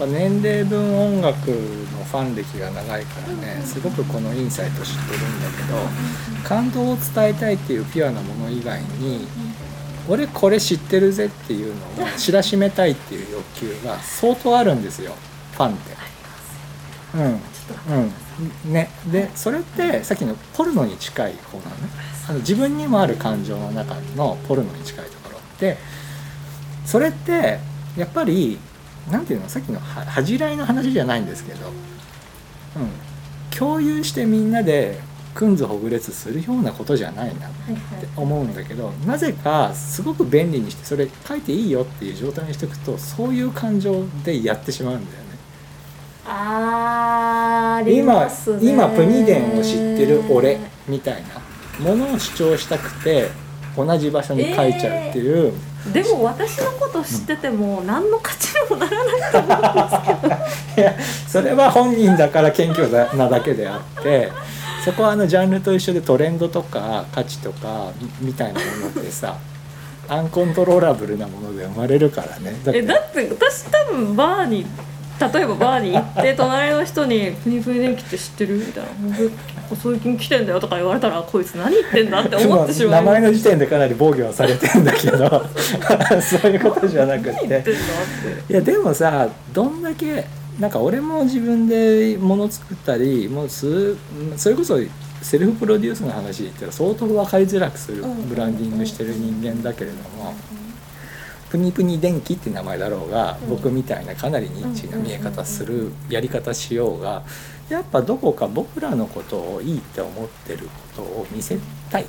ぱ年齢分音楽のファン歴が長いからねすごくこのインサイト知ってるんだけど感動を伝えたいっていうピュアなもの以外に俺これ知ってるぜっていうのを知らしめたいっていう欲求が相当あるんですよファンって。うん。うん。ね、でそれってさっきのポルノに近い方なのね。あの自分にもある感情の中のポルノに近いところってそれってやっぱりなんていうのさっきのは恥じらいの話じゃないんですけど、うん、共有してみんなでくんずほぐれつするようなことじゃないなって思うんだけどなぜかすごく便利にしてそれ書いていいよっていう状態にしておくとそういう感情でやってしまうんだよね。あーあり今ますね。今プニデンを知ってる俺みたいなものを主張したくて同じ場所に書いちゃうっていう、でも私のこと知ってても何の価値にもならないと思うんですけど。いやそれは本人だから謙虚なだけであってそこはあのジャンルと一緒でトレンドとか価値とかみみたいなものってさ アンコントローラブルなもので生まれるからね。だって。えだって私多分バーに例えばバーに行って隣の人に「プニプニ電気って知ってる?」みたいな「最近来てんだよ」とか言われたらこいつ何言ってんだって思ってしまう。名前の時点でかなり防御はされて。んだけどそういうことじゃなくて。いやでもさどんだけなんか俺も自分で物作ったりもうすそれこそセルフプロデュースの話ったら相当分かりづらくするブランディングしてる人間だけれどもプニプニ電気って名前だろうがうん。僕みたいなかなりニッチな見え方するやり方しようがやっぱどこか僕らのことをいいって思ってることを見せたい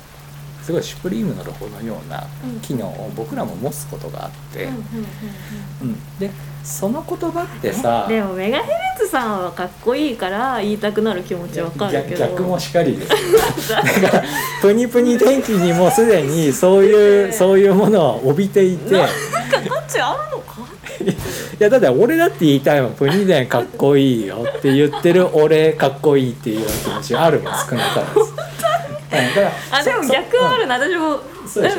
すごいシュプリームのロゴのような機能を僕らも持つことがあって。うんでその言葉ってさでもメガヘルツさんはかっこいいから言いたくなる気持ちわかるけど。逆逆もしかりです。だか。らプニプニ電気にもすでに そういうそういうものを帯びていて。いなんか価値あるのか？やだって俺だって言いたいもん。プニデンかっこいいよって言ってる俺かっこいいっていう気持ちあるもん少なからず。うん。だからあでも逆はあるな。私も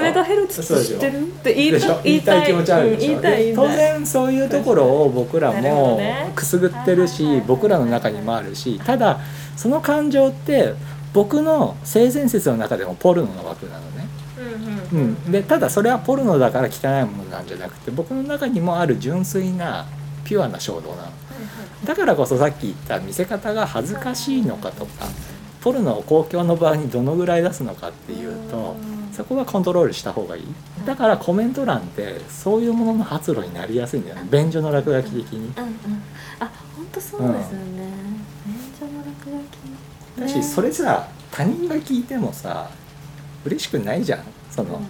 メガヘルツ知ってる？って言いたでしょ？言いたい。気持ちあるでしょ、う当然そういうところを僕らもね。くすぐってるし僕らの中にもあるしただその感情って僕の性善説の中でもポルノの枠なのね、うん、でただそれはポルノだから汚いものなんじゃなくて僕の中にもある純粋なピュアな衝動なの。だからこそさっき言った見せ方が恥ずかしいのかとかポルノを公共の場にどのぐらい出すのかっていうとそこはコントロールした方がいい。だからコメント欄ってそういうものの発露になりやすいんだよね。便所の落書き的に。うんうん。あ本当そうですよね。便所の落書きだしそれさ他人が聞いてもさ嬉しくないじゃん。その、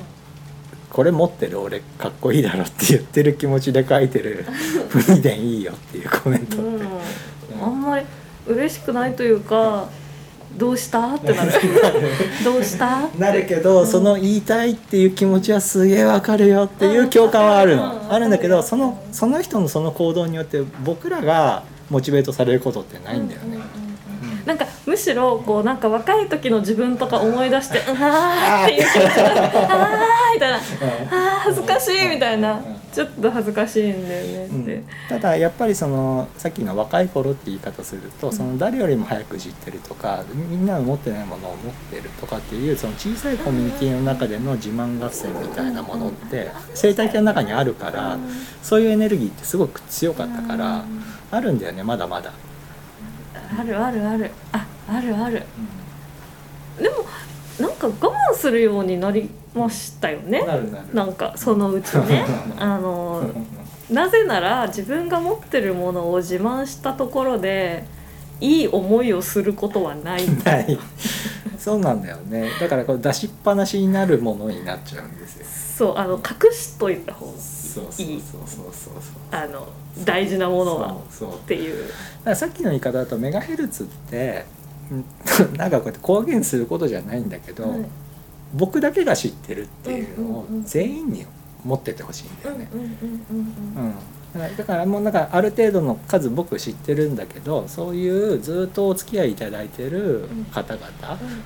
これ持ってる俺かっこいいだろって言ってる気持ちで書いてる「フリーデンいいよ」っていうコメントって、うん、あんまり嬉しくないというかどうした？ってなる。どうした？なるけど、その言いたいっていう気持ちはすげえわかるよっていう共感はあるうん。のあるんだけどそのその人のその行動によって僕らがモチベートされることってないんだよね。なんかむしろこうなんか若い時の自分とか思い出して「うわ」っていう気持ちが「あー」みたいな「あー恥ずかしい」みたいな。ちょっと恥ずかしいんだよねって、うん。ただやっぱりそのさっきの若い頃って言い方するとその誰よりも早く知ってるとかみんなの持ってないものを持ってるとかっていうその小さいコミュニティの中での自慢合戦みたいなものって生態系の中にあるからそういうエネルギーってすごく強かったからあるんだよねまだまだ。あるあるある。ああるある。でもなんか我慢するようになりましたよね。なるなる。なんかそのうちね。あのなぜなら自分が持ってるものを自慢したところでいい思いをすることはない。ない。そうなんだよね。だからこう出しっぱなしになるものになっちゃうんですよ。そうあの隠しといた方がそうそうそうそうそうあの大事なものは。っていう。だからさっきの言い方だとメガヘルツってうん なんかこうやって公言することじゃないんだけど、はい。僕だけが知ってるっていうのを全員に持っててほしいんだよね。うんだからもうなんかある程度の数僕知ってるんだけどそういうずっとお付き合いいただいてる方々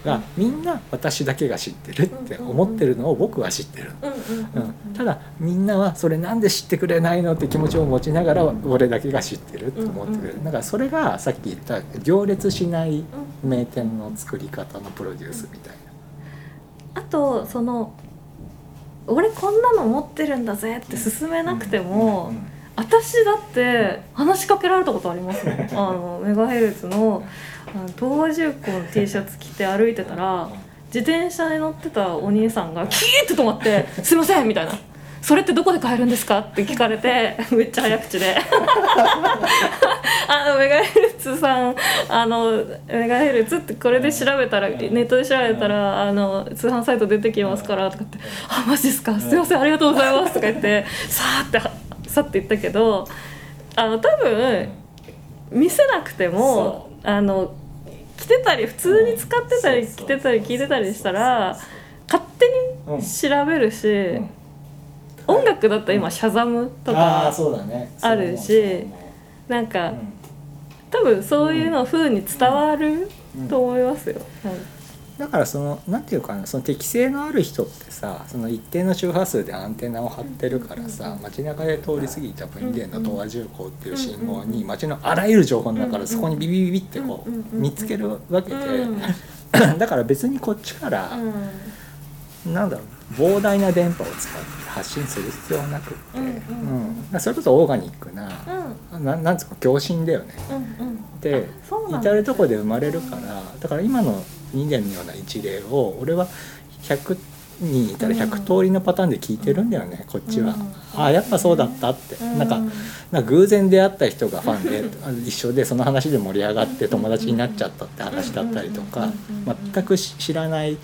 がみんな私だけが知ってるって思ってるのを僕は知ってる、うん、ただみんなはそれなんで知ってくれないのって気持ちを持ちながら俺だけが知ってるって思ってくれるだからそれがさっき言った行列しない名店の作り方のプロデュースみたいな。あとその俺こんなの持ってるんだぜって勧めなくても、私だって話しかけられたことありますね あのメガヘルツの東和重工の T シャツ着て歩いてたら自転車に乗ってたお兄さんがキーッて止まって「すいません」みたいな。それってどこで買えるんですかって聞かれて めっちゃ早口で。あのメガヘルツさんあのメガヘルツってこれで調べたらネットで調べたらあの通販サイト出てきますからとかって「あマジですか？すいませんありがとうございます」とか言ってさーってさって言ったけどあの多分見せなくてもあの着てたり普通に使ってたり着てたり聞いてたりしたら勝手に調べるし。音楽だったら今シャザムとかあるしなんか多分そういうの風に伝わると思いますよ。だからそのなんていうかなその適性のある人ってさその一定の周波数でアンテナを張ってるからさ街中で通り過ぎた分電の東和重工っていう信号に街のあらゆる情報の中からそこにビビビビってこう見つけるわけで。だから別にこっちからなんだろう膨大な電波を使って発信する必要はなくって、うんうん、それこそオーガニックな、うん、ななんつうか共振だよね。うんうん、で至る所で生まれるからだから今の人間のような一例を俺は100人いたら100通りのパターンで聞いてるんだよね、こっちは。ああやっぱそうだったって、なんかなんか偶然出会った人がファンで一緒でその話で盛り上がって友達になっちゃったって話だったりとか全く知らない。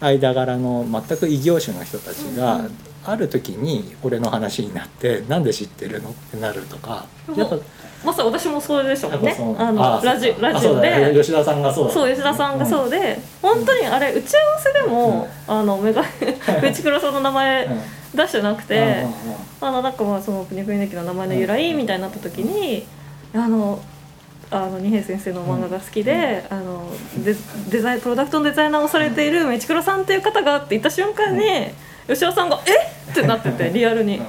間柄の全く異業種の人たちがある時に俺の話になって「なんで知ってるの?」ってなるとかやっぱまさ私もそうでしょうね。あのラジラジオで。吉田さんがそうそう吉田さんがそうで、うん、本当にあれ打ち合わせでも、うん、あのメガメチクロさんの名前出してなくて、うん、あのなんかまあそのプニプニネキの名前の由来みたいになった時に、あのあの二平先生の漫画が好きで、うん、あのデデザインプロダクトのデザイナーをされているメチクロさんっていう方がって言った瞬間に、うん、吉尾さんが「え？っ!」ってなっててリアルに。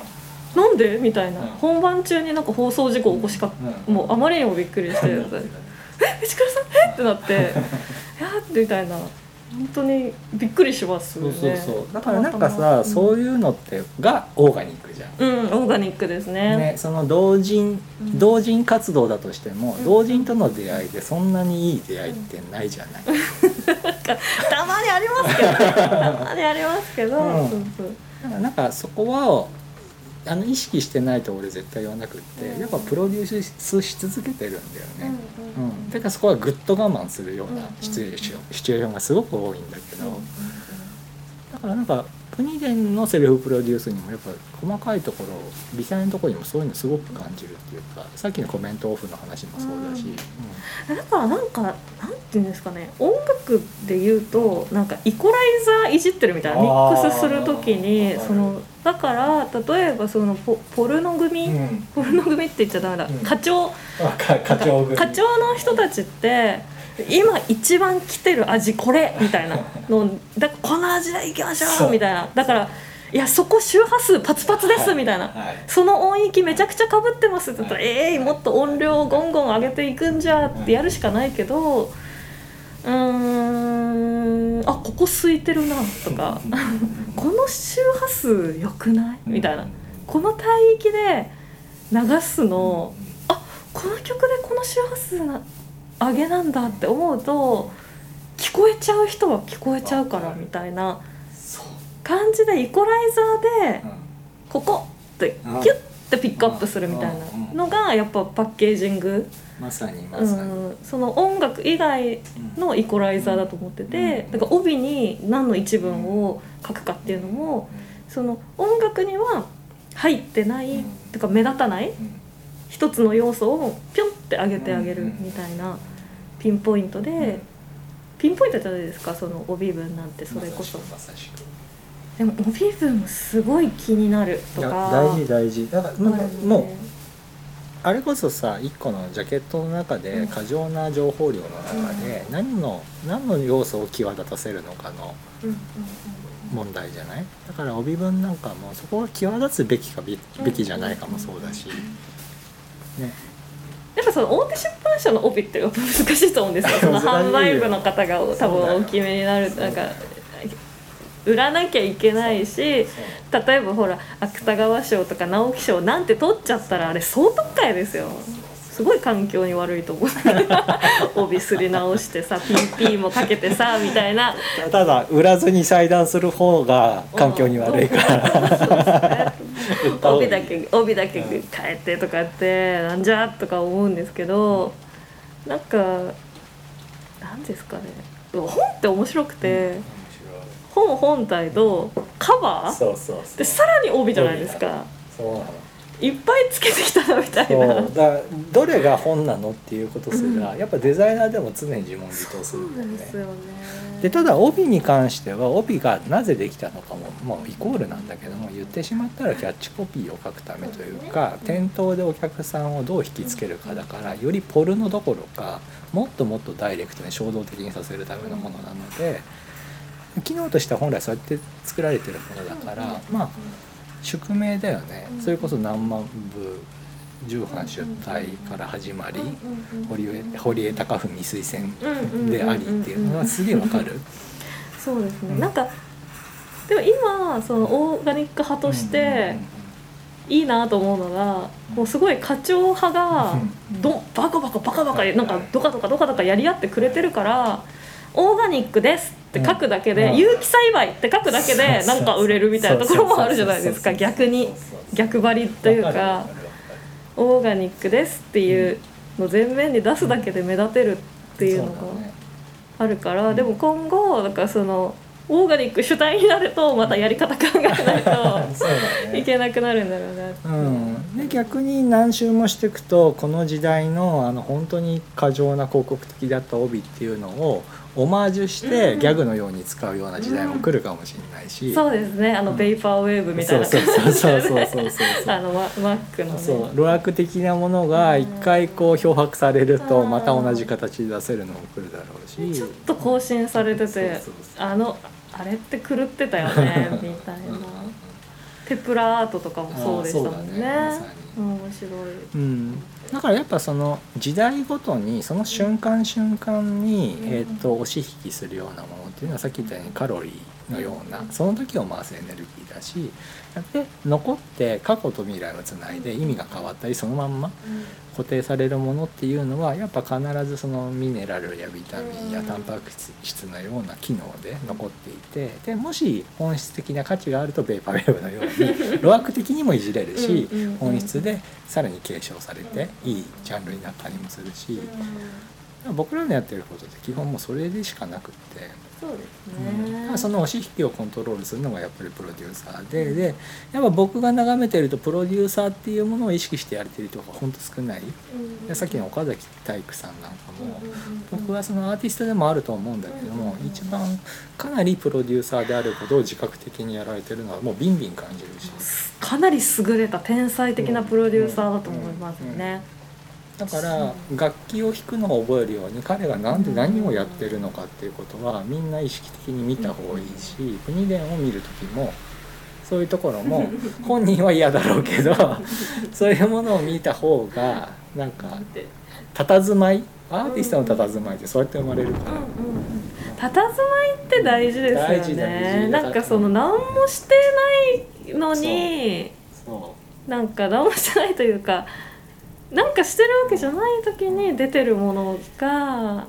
なんで？みたいな、本番中になんか放送事故を起こしか、もうあまりにもびっくりして「えメチクロさん？え？っ!」ってなって「やっ!」みたいな本当にびっくりします、ね、そうそうそう。だからなんかさ、うん、そういうのってがオーガニックじゃん。うんオーガニックですね。ねその同人同人活動だとしても、うん、同人との出会いでそんなにいい出会いってないじゃない、たまにありますけど たまにありますけど、うん、そうそう。なんかそこはあの意識してないと俺絶対言わなくって、やっぱプロデュースし続けてるんだよね、うん、うん、だからそこはぐっと我慢するようなシチュエーション、シチュエーションがすごく多いんだけど、だからなんかプニデンのセルフプロデュースにもやっぱ細かいところ微細なところにもそういうのすごく感じるっていうかさっきのコメントオフの話もそうだし、だからなんかなんていうんですかね音楽で言うとなんかイコライザーいじってるみたいなミックスする時にそのだから例えばそのポポルノ組、うん、ポルノ組って言っちゃダメだ、うん、課長課長課長の人たちって今一番来てる味これみたいな。のだこの味でいきましょうみたいな。だからいやそこ周波数パツパツですみたいな、はい。はい、その音域めちゃくちゃかぶってます。って言ったら、はい、ええー、もっと音量をゴンゴン上げていくんじゃってやるしかないけどうーんあここ空いてるなとか。この周波数よくない？みたいな。この帯域で流すのあこの曲でこの周波数な上げなんだって思うと聞こえちゃう人は聞こえちゃうからみたいな感じでイコライザーでここってキュッてピックアップするみたいなのがやっぱパッケージング。まさにまさに、うん、その音楽以外のイコライザーだと思っててだから帯に何の一文を書くかっていうのもその音楽には入ってないとか目立たない一つの要素をピョンって上げてあげるみたいなピンポイントでピンポイントじゃないですかその帯文なんてそれこそ。でも帯文すごい気になるとか。大事大事。だからもうもあれこそさ一個のジャケットの中で過剰な情報量の中で何の何の要素を際立たせるのかの問題じゃない？だから帯文なんかもそこが際立つべきかべべきじゃないかもそうだし、ね、やっぱその大手出版社の帯ってやっぱ難しいと思うんですよ。その販売部の方が多分大きめになるなんか売らなきゃいけないし例えばほら芥川賞とか直木賞なんて取っちゃったらあれ総特会ですよ。すごい環境に悪いと思う。帯すり直してさ PP もかけてさみたいな。ただ売らずに裁断する方が環境に悪いから帯だけ帯だけ変えてとかってなんじゃとか思うんですけどなんかなんですかね。本って面白くて本本体とカバー？でさらに帯じゃないですか。そうなのいっぱいつけてきたなみたいな。そうだからどれが本なのっていうことすら、やっぱデザイナーでも常に自問自答するんだよね。ですよね。でただ帯に関しては帯がなぜできたのかももうイコールなんだけども言ってしまったらキャッチコピーを書くためというか店頭でお客さんをどう引きつけるかだからよりポルノどころかもっともっとダイレクトに衝動的にさせるためのものなので機能としては本来そうやって作られてるものだからまあ宿命だよね。それこそ何万部重版出題から始まり堀江堀江貴文推薦でありっていうのがすげえわかる。そうですね、うん。なんかでも今そのオーガニック派としていいなと思うのがもうすごい課長派がどバカバカバカバカなんかドカドカドカドカやり合ってくれてるから「オーガニックです」って書くだけで「うん。有機栽培」って書くだけでなんか売れるみたいなところもあるじゃないですか。逆に逆張りというかるわかる「オーガニックです」っていうのを前面に出すだけで目立てるっていうのがあるからでも今後なんかそのオーガニック主体になるとまたやり方考えないといけなくなるんだろうなって。うん、で逆に何周もしていくとこの時代のあの本当に過剰な広告的だった帯っていうのをオマージュしてうん。ギャグのように使うような時代も来るかもしれないし、そうですね。あのうん。ベイパーウェーブみたいな。そうそうそうそうそうそうそうあのママックのね。そう露悪的なものが一回こう漂白されるとうん。また同じ形で出せるのも来るだろうし。ちょっと更新されててあのあれって狂ってたよねみたいなテプラアートとかもそうでしたもんね。うん面白い。うん、だからやっぱその時代ごとにその瞬間瞬間に、うん。えー、と押し引きするようなものっていうのはさっき言ったようにカロリーのようなその時を回すエネルギーだしで残って過去と未来をつないで意味が変わったりそのまんま固定されるものっていうのはやっぱ必ずそのミネラルやビタミンやタンパク質のような機能で残っていてでもし本質的な価値があるとペーパーウェーブのように 露悪的にもいじれるし本質でさらに継承されていいジャンルになったりもするし。僕らのやってることって基本もうそれでしかなくって。そうですうんねその押し引きをコントロールするのがやっぱりプロデューサーででやっぱ僕が眺めてるとプロデューサーっていうものを意識してやれてる人が本当少ない。でさっきの岡崎体育さんなんかも僕はそのアーティストでもあると思うんだけども一番かなりプロデューサーであることを自覚的にやられてるのはもうビンビン感じるし。かなり優れた天才的なプロデューサーだと思いますね。だから楽器を弾くのを覚えるように彼が何で何をやってるのかっていうことはみんな意識的に見た方がいいし国伝を見る時もそういうところも本人は嫌だろうけど そういうものを見た方がなんか佇まい？アーティストの佇まいってそうやって生まれるから。佇まいって大事ですよ大事大ね。事なんかその何もしてないのにそなんか何もしてないというかなんかしてるわけじゃない時に出てるものが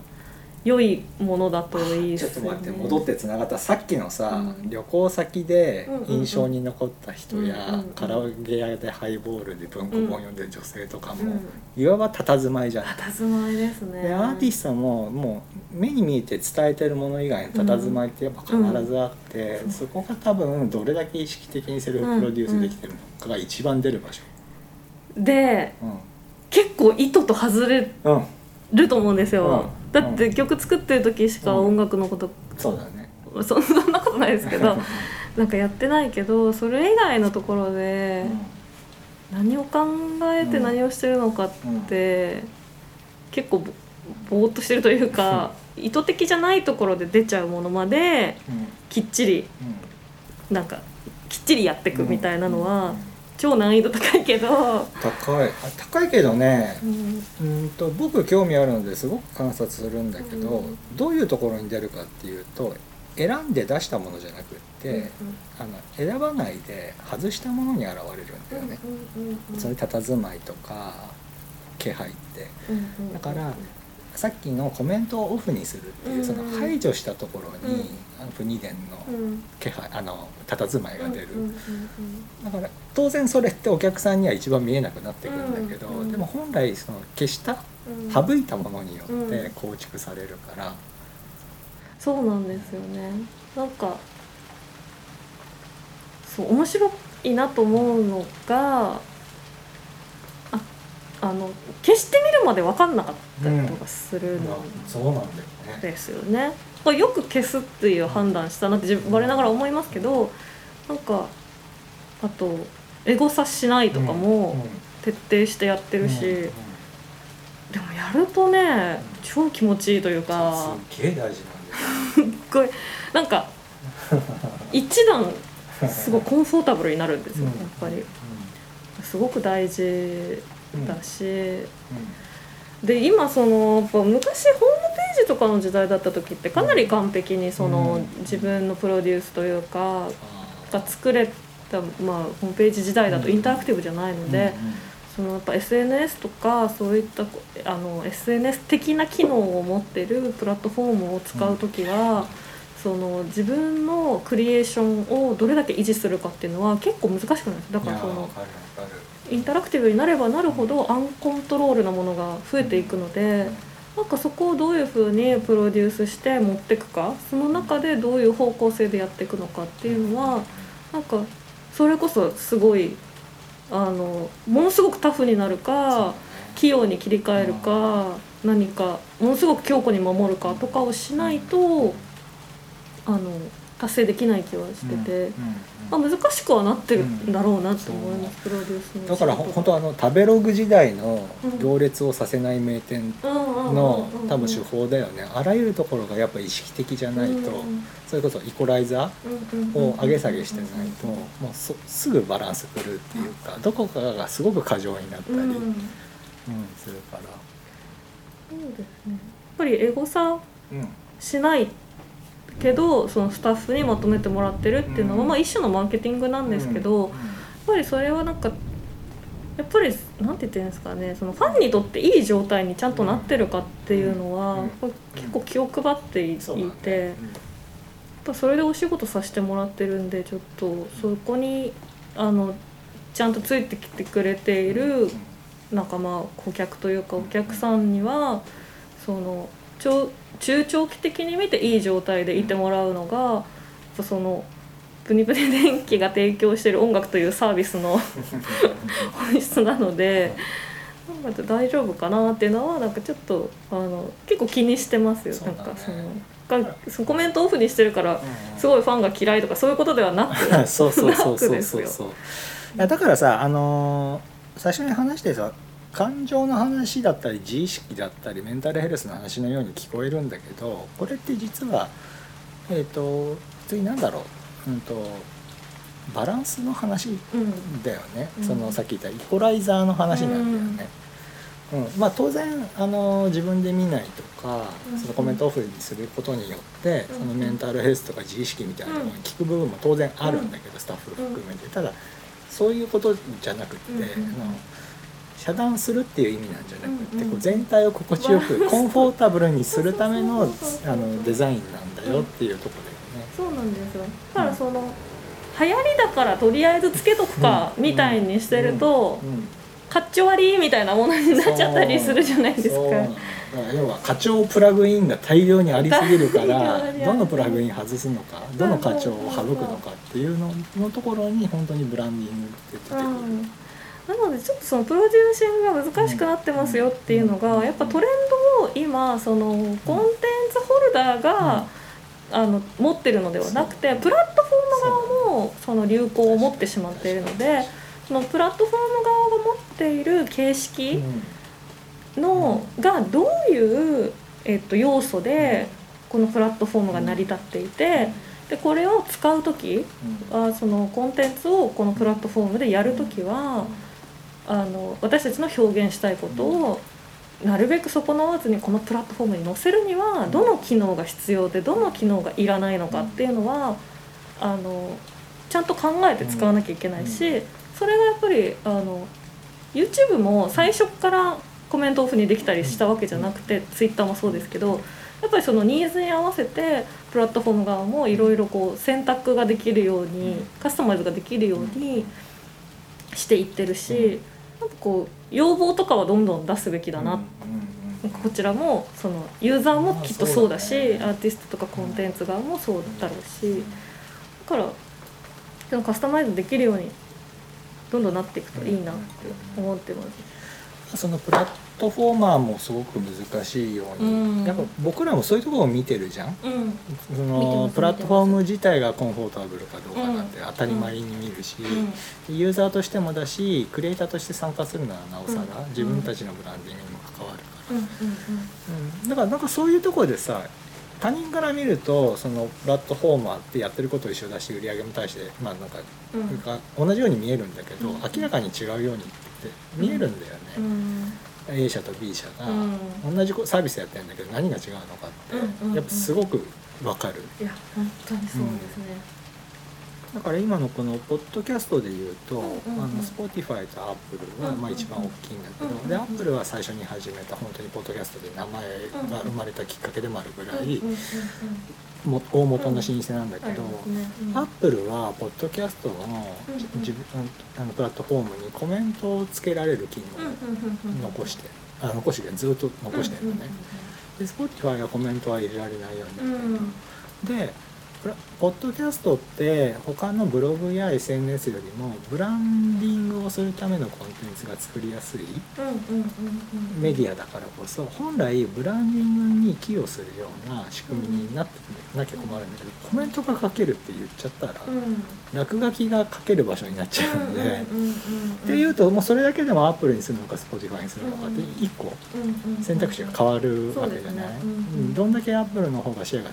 良いものだといいですよね。ちょっと待って戻ってつながったさっきのさ、うん旅行先で印象に残った人や、うんうんうんカラオケ屋でハイボールで文庫本読んでる女性とかも、うんいわば佇まいじゃん。佇まいですね。でアーティストももう目に見えて伝えてるもの以外の佇まいってやっぱ必ずあって、うんそこが多分どれだけ意識的にセルフプロデュースできてるのかが一番出る場所。でうん結構意図と外れうん、ると思うんですよ。うん。だって曲作ってる時しか音楽のことそうだね。そ そんなことないですけどなんかやってないけどそれ以外のところで何を考えて何をしてるのかって、結構ぼぼーっとしてるというか、意図的じゃないところで出ちゃうものまでうん。きっちりなんかきっちりやっていくみたいなのは、うん超難易度高いけど、高い。あ高いけどね。うん。うんと僕興味あるのですごく観察するんだけど、うん。どういうところに出るかっていうと選んで出したものじゃなくって、あの選ばないで外したものに現れるんだよね、うんうんうんうん。それ佇まいとか気配って。うんうん。だからさっきのコメントをオフにするっていう、うんその排除したところに、うん。あの不二伝のうん。気配あの佇まいが出る、だから当然それってお客さんには一番見えなくなってくるんだけど、うんでも本来その消したうん。省いたものにようん。って構築されるから、そうなんですよね。なんかそう面白いなと思うのがああの消してみるまで分かんなかったりとかするの。ですよね、よく消すっていう判断したなって自分我ながら思いますけどなんかあとエゴサしないとかも徹底してやってるし、うんうんでもやるとね超気持ちいいというかすっげえ大事なんですごいなんか一段すごいコンフォータブルになるんですよ、うん。やっぱり。すごく大事だし、で今そのやっぱ昔ホームページとかの時代だった時ってかなり完璧にその、うん。自分のプロデュースというかあが作れた、まあ、ホームページ時代だとインタラクティブじゃないのーで、そのやっぱ SNS とかそういったこあの SNS 的な機能を持ってるプラットフォームを使う時は、その自分のクリエーションをどれだけ維持するかっていうのは結構難しくないですだうんからその。インタラクティブになればなるほどアンコントロールなものが増えていくのでなんかそこをどういうふうにプロデュースして持っていくかその中でどういう方向性でやっていくのかっていうのはなんかそれこそすごいあのものすごくタフになるか器用に切り替えるか何かものすごく強固に守るかとかをしないとあの達成できない気はしてて。まあ、難しくはなってるんだろうなと思います、プロデュースのだからほ本当あの食べログ時代の行列をさせない名店当の多分手法だよねあらゆるところがやっぱ意識的じゃないとそれこそイコライザーを上げ下げしてないともうそすぐバランス狂うっていうかどこかがすごく過剰になったり、ううんんうんするから、そうですねやっぱりエゴサうんしないけどそのスタッフにまとめてもらってるっていうのは、うん。まあ、一種のマーケティングなんですけど、やっぱりそれはなんかやっぱりなんて言ってるんですかねそのファンにとっていい状態にちゃんとなってるかっていうのは、結構気を配ってい,、てやっぱそれでお仕事させてもらってるんでちょっとそこにあのちゃんとついてきてくれている仲間顧客というかお客さんにはその長中長期的に見ていい状態でいてもらうのがやっぱそのプニプニ電気が提供している音楽というサービスの 本質なのでなんか大丈夫かなっていうのはなんかちょっとあの結構気にしてますよ、ね。なんかそのがそのコメントオフにしてるからすいごいファンが嫌いとかそういうことではなく そうそうそうだからさあのー最初に話してさ感情の話だったり自意識だったりメンタルヘルスの話のように聞こえるんだけどこれって実はえっ、と普通に何だろう、うん、とバランスの話うんだよね、うん。そのさっき言ったイコライザーの話なんだよね。うん。まあ、当然あの自分で見ないとかうん。そのコメントオフにすることによってうん。そのメンタルヘルスとか自意識みたいなところに聞く部分も当然あるんだけどスタッフ含めて。ただそういうことじゃなくってうんうん。あの遮断するっていう意味なんじゃなくってこう全体を心地よくコンフォータブルにするためのあのデザインなんだよっていうところだよね。そうなんですよ。だからその流行りだからとりあえずつけとくかうん。みたいにしてるとかっちょ悪いみたいなものになっちゃったりするじゃないですか。要は課長プラグインが大量にありすぎるからどのプラグイン外すのかどの課長を省くのかっていうののところに本当にブランディングって出てくる。うんなのでちょっとそのプロデューシングが難しくなってますよっていうのがやっぱトレンドを今そのコンテンツホルダーがあの持ってるのではなくてプラットフォーム側もその流行を持ってしまっているのでそのプラットフォーム側が持っている形式の、がどういう、えっと、要素でこのプラットフォームが成り立っていてでこれを使う時はそのコンテンツをこのプラットフォームでやる時はあの私たちの表現したいことをなるべく損なわずにこのプラットフォームに載せるにはどの機能が必要でどの機能がいらないのかっていうのはあのちゃんと考えて使わなきゃいけないしそれがやっぱりあの YouTube も最初からコメントオフにできたりしたわけじゃなくて Twitter もそうですけどやっぱりそのニーズに合わせてプラットフォーム側もいろいろこう選択ができるようにカスタマイズができるようにしていってるしなんかこう要望とかはどんどん出すべきだな。なんかこちらもそのユーザーもきっとそうだし、ね。アーティストとかコンテンツ側もそうだろうし。だからでもカスタマイズできるようにどんどんなっていくといいなって思ってます。そのプラットフォーマーもすごく難しいように、うん。やっぱ僕らもそういうところを見てるじゃん。うん。そのプラットフォーム自体がコンフォータブルかどうかなんて当たり前に見るし、ユーザーとしてもだしクリエイターとして参加するならなおさら、うん。自分たちのブランディングにも関わるから、うんうんうんだからなんかそういうところでさ他人から見るとそのプラットフォーマーってやってること一緒だし売り上げも対してまあなんか、同じように見えるんだけど、うん。明らかに違うようにって見えるんだよね、うん。A 社と B 社がうん。同じサービスやってるんだけど何が違うのかって、やっぱすごく分かる。いや本当にそうですね。だから今のこのポッドキャストでいうと、あの Spotify と Apple はまあ一番大きいんだけど、で Apple は最初に始めた本当にポッドキャストで名前が生まれたきっかけでもあるぐらい、も大元の老舗なんだけど、アップルはポッドキャストの自分あのプラットフォームにコメントをつけられる機能を残して、あ残してずっと残してるのね、で Spotify はコメントは入れられないようになってるの、でポッドキャストって他のブログや SNS よりもブランディングをするためのコンテンツが作りやすいメディアだからこそ本来ブランディングに寄与するような仕組みになってなきゃ困るんだけどコメントが書けるって言っちゃったらうん。落書きが書ける場所になっちゃうんで。っていうともうそれだけでもアップルにするのか Spotify にするのかって一個選択肢が変わるわけじゃない、どんだけアップルの方がシェアが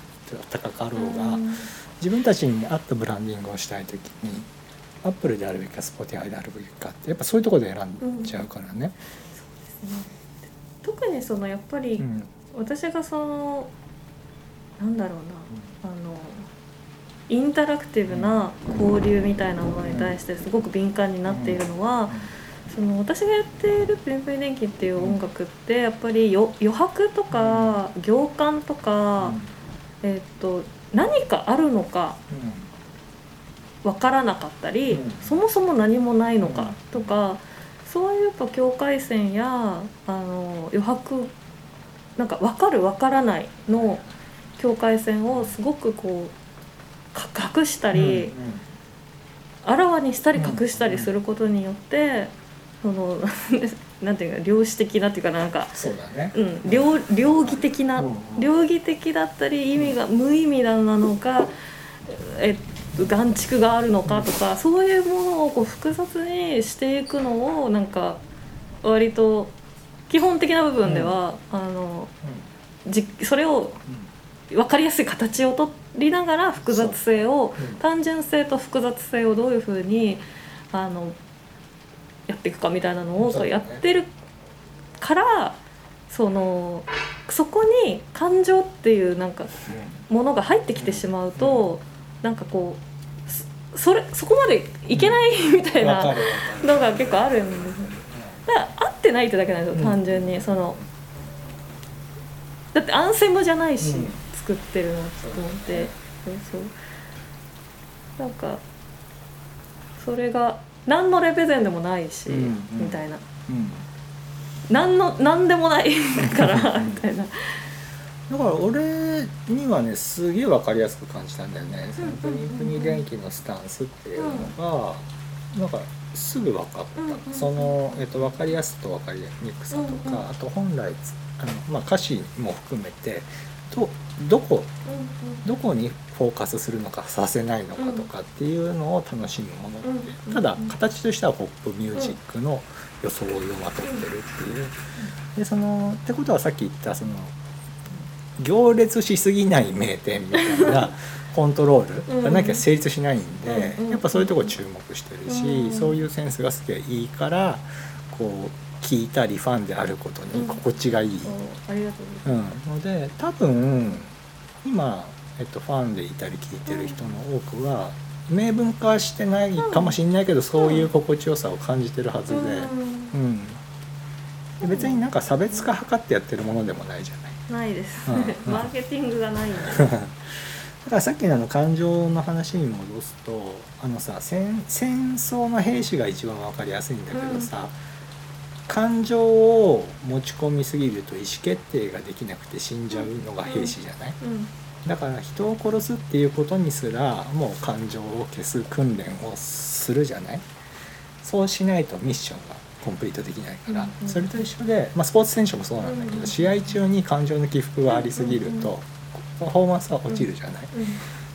高かろうが、うん。自分たちに合ったブランディングをしたい時にアップルであるべきか Spotify であるべきかってやっぱそういうところで選んじゃうからね。特にそのやっぱりうん。私がそのなんだろうなあのインタラクティブな交流みたいなものに対してすごく敏感になっているのはその私がやっている「プリンプリ電気」っていう音楽ってやっぱりよ余白とか行間とか、えっと何かあるのかわからなかったり、うん。そもそも何もないのかとか、そういうやっぱ境界線やあの余白なんか分かる分からないの境界線をすごくこうか隠したり、あらわにしたり隠したりすることによって、そのなんていうか量子的なっていうかなんか。そうだね。うん、両両義的なうんうん両義的だったり意味が無意味なのか、えっと、眼蓄があるのかとかそういうものをこう複雑にしていくのをなんか割と基本的な部分では、あのじそれを分かりやすい形を取りながら複雑性をうん。単純性と複雑性をどういうふうにあのやっていくかみたいなのをそうやってるからそのそこに感情っていうなんかものが入ってきてしまうと、なんかこうそそれそこまでいけないみたいな。のが結構あるんですよだから合ってないってだけなんですよ、うん。単純に。そのだってアンセムじゃないし、うん。作ってるのって思って。そうそう。なんかそれが何のレペゼンでもないし、うんうん。みたいな。うん。何の何でもないから みたいな。だから俺にはねすげえ分かりやすく感じたんだよね、そのプニプニ電気のスタンスっていうのが、なんかすぐ分かった、その、えっと、分かりやすさと分かりにくさとか、あと本来つあの、まあ、歌詞も含めてどどこどこにフォーカスするのかさせないのかとかっていうのを楽しむもの。で、うんただ形としてはポップミュージックの装いをまとってるっていう。でそのってことはさっき言ったその行列しすぎない名店みたいな コントロールがなきゃ成立しないんで、うんやっぱそういうとこ注目してるし、うんそういうセンスがすげえいいからこう聞いたりファンであることに心地がいい。うん。ので多分今、えっと、ファンでいたり聞いてる人の多くは明文化してないかもしれないけど、そういう心地よさを感じてるはずで。うんで別になんか差別化図ってやってるものでもないじゃない。うんないです、うん。マーケティングがない。だからさっきのあの感情の話に戻すとあのさ戦戦争の兵士が一番分かりやすいんだけどさ、感情を持ち込みすぎると意思決定ができなくて死んじゃうのが兵士じゃない、うんだから人を殺すっていうことにすらもう感情を消す訓練をするじゃない？そうしないとミッションがコンプリートできないから、うんうんそれと一緒で、まあ、スポーツ選手もそうなんだけど、うんうん試合中に感情の起伏がありすぎると、うんうんパフォーマンスは落ちるじゃない、うん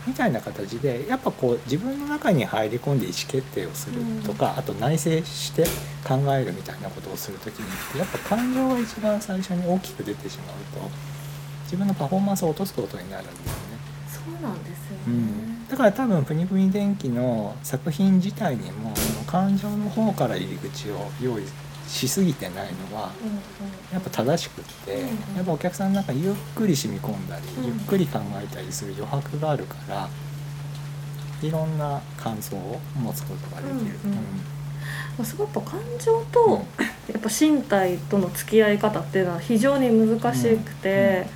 みたいな形でやっぱこう自分の中に入り込んで意思決定をするとか、あと内省して考えるみたいなことをする時にやっぱ感情が一番最初に大きく出てしまうと自分のパフォーマンスを落とすことになるんだよね。そうなんですよね。うん、だから多分プニプニ電気の作品自体にも感情の方から入り口を用意しすぎてないのはうんうん。やっぱ正しくって、うんうん。やっぱお客さんの中にゆっくり染み込んだり、うんゆっくり考えたりする余白があるからいろんな感想を持つことができる。うんうん。まあすごいやっぱ感情と、やっぱ身体との付き合い方っていうのは非常に難しくて、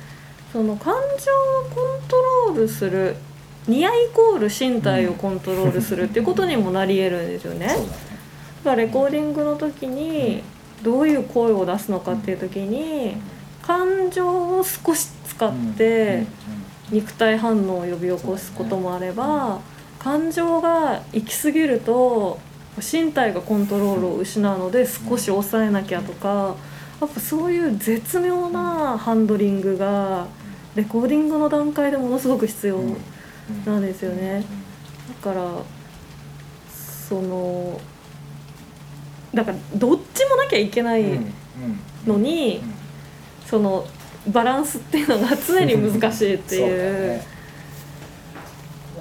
その感情をコントロールするニアイコール身体をコントロールするっていうことにもなり得るんですよね。だからレコーディングの時にどういう声を出すのかっていう時に感情を少し使って肉体反応を呼び起こすこともあれば感情が行き過ぎると身体がコントロールを失うので少し抑えなきゃとかやっぱそういう絶妙なハンドリングがレコーディングの段階でものすごく必要うん。なんですよね。だからそのだからどっちもなきゃいけないのに、そのバランスっていうのが常に難 しいっていう。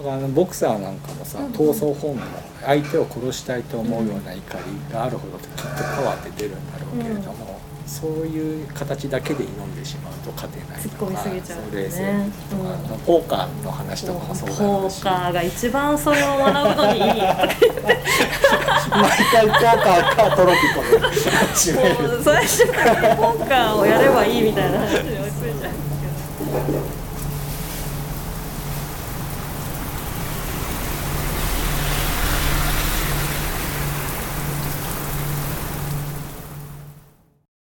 あのボクサーなんかもさ闘争本能相手を殺したいと思うような怒りがあるほどきっとパワーって出るんだろうけれども、そういう形だけで挑んでしまうと勝てないとか突っ込みすぎちゃうんだよね。そう冷静にとか、うんポーカーの話とかもそうだしーカーが一番それを学ぶのにいい毎回ポーカーかトロピコで最初からポーカーをやればいいみたいな話に落ち着いちゃうんですけど。